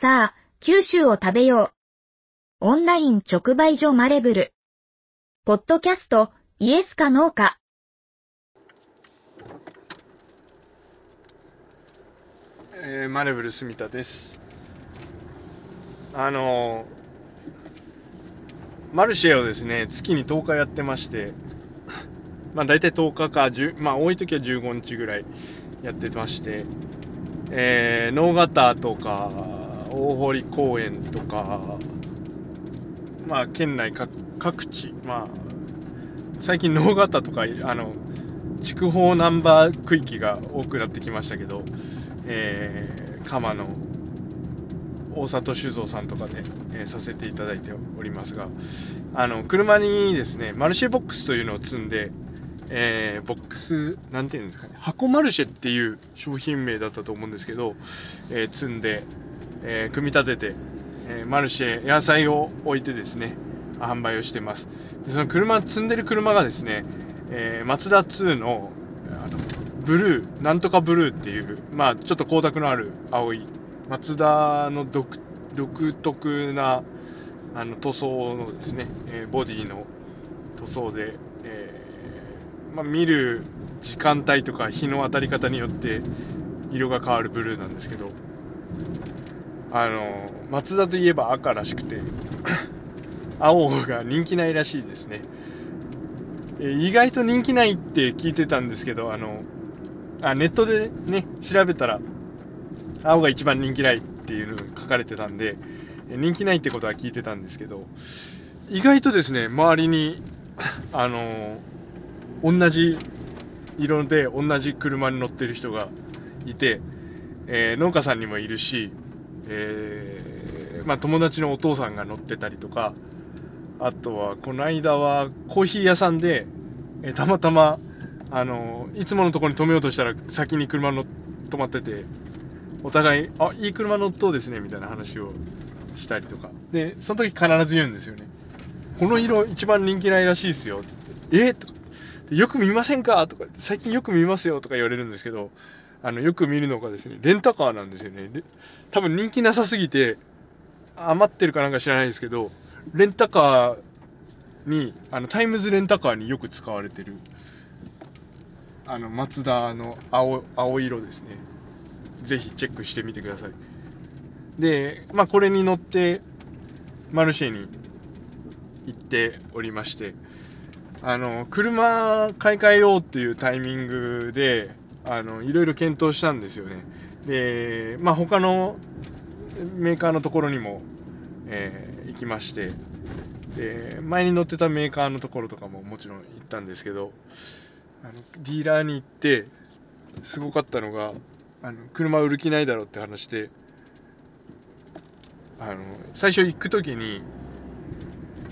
さあ、九州を食べよう。オンライン直売所マレブル。ポッドキャスト、イエスかノーか。えーマレブル住田ですあのーマルシェをですね月に10日やってまして まあ大体10日か10まあ多い時は15日ぐらいやってましてえー、能形とか大堀公園とかまあ県内各地まあ最近能形とかあの筑豊ナンバー区域が多くなってきましたけどえー、鎌の大里酒造さんとかで、えーさせていただいておりますがあの車にですねマルシェボックスというのを積んで、えーボックスなんていうんですかね箱マルシェっていう商品名だったと思うんですけど、えー積んで、えー組み立てて、えーマルシェ野菜を置いてですね販売をしてます。でその車積んでる車がですね、えーマツダ2のあのブルーなんとかブルーっていうまあちょっと光沢のある青いマツダの独独特なあの塗装のですね、えーボディの塗装で、えーまあ、見る時間帯とか日の当たり方によって色が変わるブルーなんですけどあのマツダといえば赤らしくて 青が人気ないらしいですね。意外と人気ないって聞いてたんですけどあのあネットでね調べたら青が一番人気ないっていうのが書かれてたんで人気ないってことは聞いてたんですけど意外とですね周りにあの同じ色で同じ車に乗ってる人がいて、えー農家さんにもいるし、えーまあ、友達のお父さんが乗ってたりとかあとはこの間はコーヒー屋さんで、えーたまたまあのいつものとこに止めようとしたら先に車の止まっててお互い「あいい車乗っとうですね」みたいな話をしたりとか。でその時必ず言うんですよね「この色一番人気ないらしいですよ」って言って「えとか。でよく見ませんか?」とか「最近よく見ますよ」とか言われるんですけどあのよく見るのがですねレンタカーなんですよね。レ多分人気なさすぎて余ってるかなんか知らないですけどレンタカーにあのタイムズレンタカーによく使われてるあのマツダの青青色ですね。ぜひチェックしてみてください。でまあこれに乗ってマルシェに行っておりましてあの車買い替えようっていうタイミングであのいろいろ検討したんですよね。でまあ他のメーカーのところにも、えー行きまして。で前に乗ってたメーカーのところとかももちろん行ったんですけどあのディーラーに行ってすごかったのがあの車売る気ないだろうって話であの最初行く時に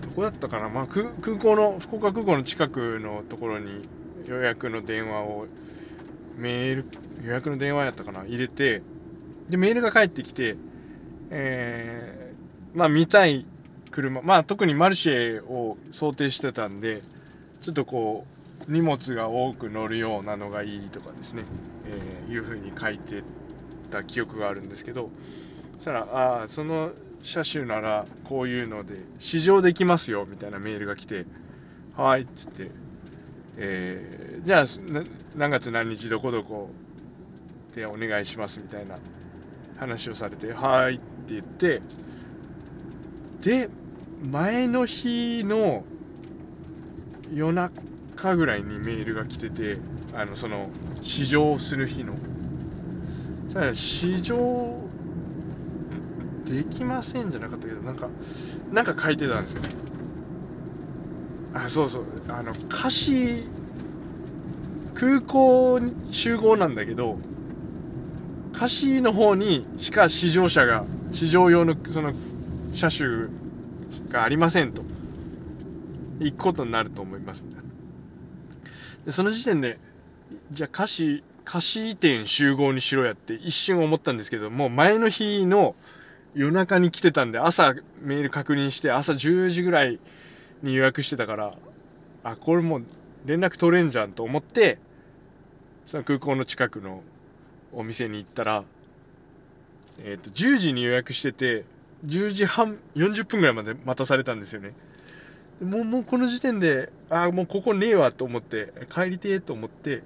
どこだったかな、まあ、空空港の福岡空港の近くのところに予約の電話をメール予約の電話やったかな？入れてでメールが返ってきてえーまあ見たい車まあ特にマルシェを想定してたんでちょっとこう荷物が多く乗るようなのがいいとかですね、えーいうふうに書いてた記憶があるんですけどそしたら「ああその車種ならこういうので試乗できますよ」みたいなメールが来て「はい」っつって、えーじゃあ何月何日どこどこでお願いしますみたいな話をされて「はい」って言ってで前の日の夜中ぐらいにメールが来ててあのその試乗する日の。ただ試乗できませんじゃなかったけどなんかなんか書いてたんですよあそうそう。あの歌詞空港集合なんだけど歌詞の方にしか試乗車が試乗用のその車種がありませんと。行くことになると思いますみたいな。でその時点でじゃあ歌詞歌詞店集合にしろやって一瞬思ったんですけどもう前の日の夜中に来てたんで朝メール確認して朝10時ぐらいに予約してたからあこれもう連絡取れんじゃんと思ってその空港の近くのお店に行ったらえっ、と、10時に予約してて、10時半、40分ぐらいまで待たされたんですよね。もう、もうこの時点で、あ、もうここねえわと思って、帰りてえと思って、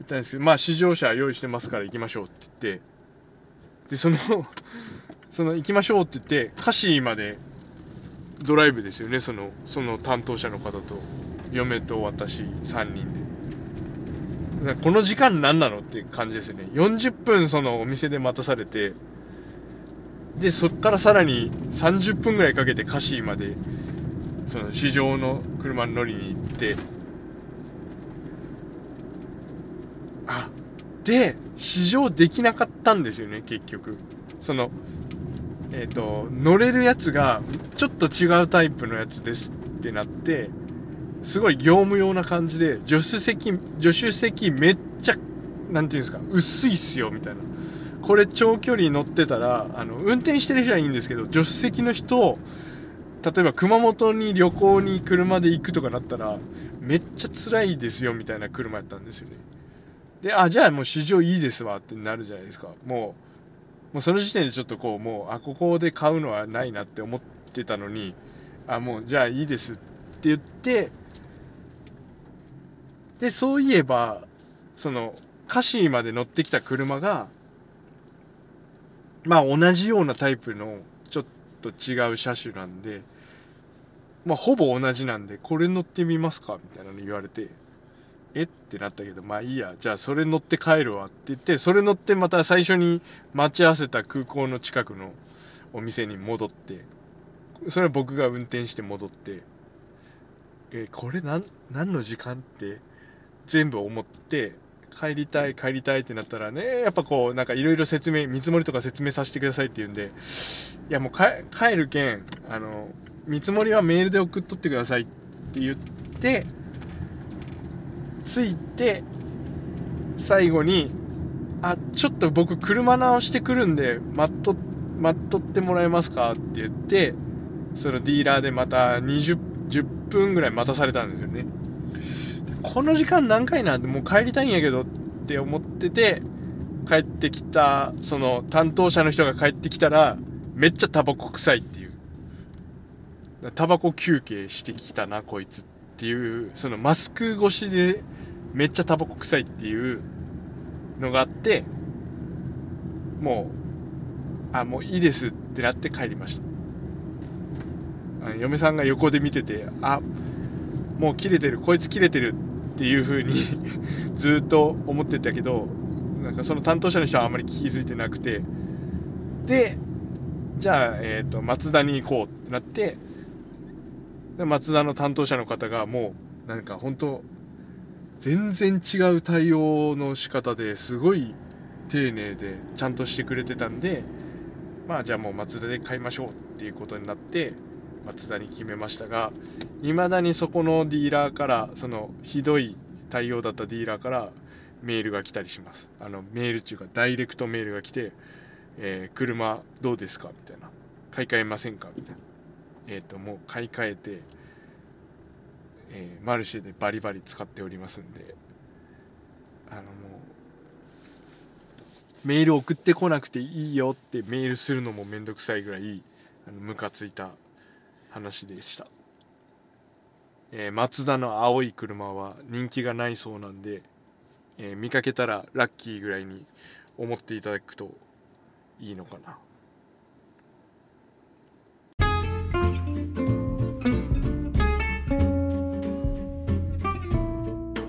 行ったんですけど、まあ、試乗車用意してますから行きましょうって言って、で、その、その、行きましょうって言って、カシーまでドライブですよね、その、その担当者の方と、嫁と私3人で。この時間何なのっていう感じですよね。40分そのお店で待たされて、で、そっからさらに30分ぐらいかけてカシーまで、その市場の車に乗りに行って、あ、で、試乗できなかったんですよね、結局。その、えっ、と、乗れるやつが、ちょっと違うタイプのやつですってなって、すごい業務用な感じで、助手席、助手席めっちゃ、なんていうんですか、薄いっすよ、みたいな。これ長距離乗ってたら、あの、運転してる人はいいんですけど、助手席の人、例えば熊本に旅行に車で行くとかなったら、めっちゃ辛いですよ、みたいな車やったんですよね。で、あ、じゃあもう市場いいですわってなるじゃないですか。もう、もうその時点でちょっとこう、もう、あ、ここで買うのはないなって思ってたのに、あ、もう、じゃあいいですって言って、で、そういえば、その、カシーまで乗ってきた車が、まあ同じようなタイプの、ちょっと違う車種なんで、まあほぼ同じなんで、これ乗ってみますか？みたいなの言われて、え？ってなったけど、まあいいや、じゃあそれ乗って帰るわって言って、それ乗ってまた最初に待ち合わせた空港の近くのお店に戻って、それは僕が運転して戻って、え、これなん、何の時間って全部思って、帰りたい、帰りたいってなったらね、やっぱこう、なんかいろいろ説明、見積もりとか説明させてくださいって言うんで、いやもう帰帰るけん、あの、見積もりはメールで送っとってくださいって言って、着いて、最後に、あ、ちょっと僕車直してくるんで、待っと、待っとってもらえますか？って言って、そのディーラーでまた20、10分ぐらい待たされたんですよね。この時間何回なん？でもう帰りたいんやけどって思ってて、帰ってきた、その担当者の人が帰ってきたら、めっちゃタバコ臭いっていう。タバコ休憩してきたな、こいつっていう、そのマスク越しでめっちゃタバコ臭いっていうのがあって、もう、あ、もういいですってなって帰りました。嫁さんが横で見てて、あ、もう切れてる、こいつ切れてるっていう風に ずっと思ってたけど、なんかその担当者の人はあまり気づいてなくて、で、じゃあ、えっ、と、松田に行こうってなって、で松田の担当者の方がもう、なんか本当全然違う対応の仕方ですごい丁寧でちゃんとしてくれてたんで、まあじゃあもう松田で買いましょうっていうことになって、松田に決めましたが、未だにそこのディーラーから、そのひどい対応だったディーラーからメールが来たりします。あのメールっていうかダイレクトメールが来て、えー車どうですかみたいな。買い替えませんかみたいな。えっ、と、もう買い替えて、えーマルシェでバリバリ使っておりますんで、あのもう、メール送ってこなくていいよってメールするのもめんどくさいぐらい、あのムカついた話でした。えー、マツダの青い車は人気がないそうなんで、えー見かけたらラッキーぐらいに思っていただくといいのかな。